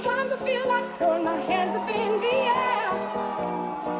Sometimes I feel like throwing my hands up in the air.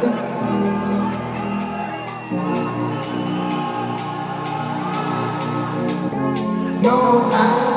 No, I.